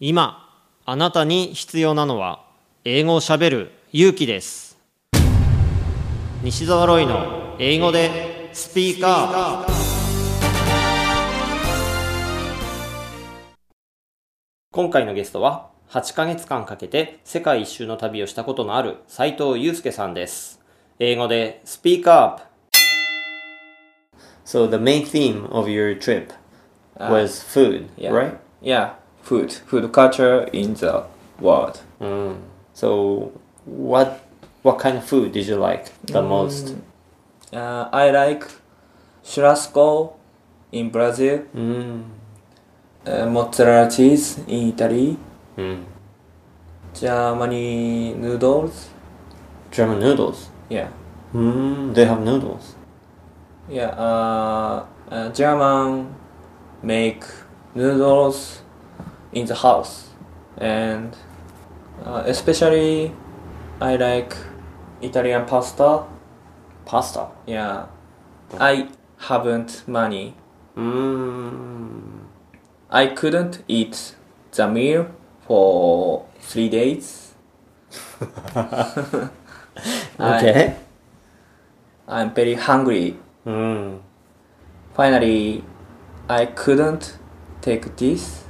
今あなたに必要なのは英語をしゃべる勇気です。西澤ロイの英語でスピーカー。今回のゲストは8ヶ月間かけて世界一周の旅をしたことのある斉藤祐介さんです。英語でスピーカー So the main theme of your trip was food, yeah. right? Yeah, food, food culture in the world. Mm. So what what kind of food did you like the most? Uh, I like churrasco in Brazil, Mm. uh, mozzarella cheese in Italy, Mm. Germany noodles. German noodles. Yeah, Mm, they have noodles. yeah. Uh, uh, German make noodles in the house, and uh, especially I like Italian pasta. Pasta. Yeah, I haven't money. Mm. I couldn't eat the meal for three days. Okay. I'm very hungry. Mm. Finally, I couldn't take this.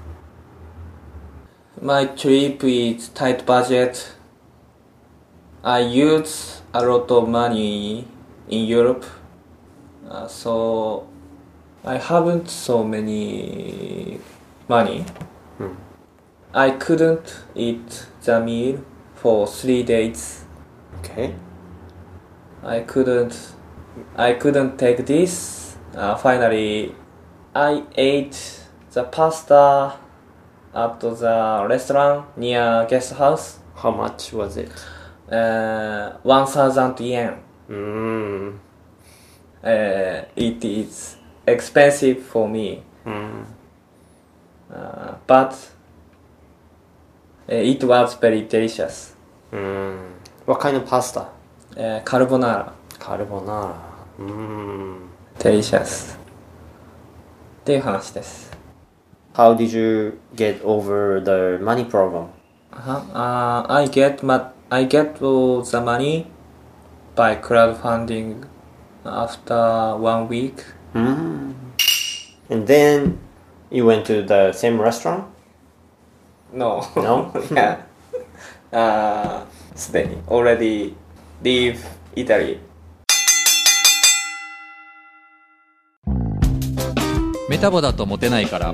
My trip is tight budget. I use a lot of money in Europe, uh, so I haven't so many money. Hmm. I couldn't eat the meal for three days. Okay. I couldn't I couldn't take this. Uh, finally, I ate the pasta at the restaurant near guest house. How much was it? Uh, one thousand yen. Mm. Uh, it is expensive for me, Mm. uh, but uh, it was very delicious. Mm. What kind of pasta? Uh, carbonara, Carbonara. Mm. delicious. っていう話です。How did you get over the money problem? Uh-huh. Uh, I get ma- I get all the money by crowdfunding after one week. Mm. And then you went to the same restaurant? No. No? yeah. Uh, すでに already leave Italy. メタボだとモテないから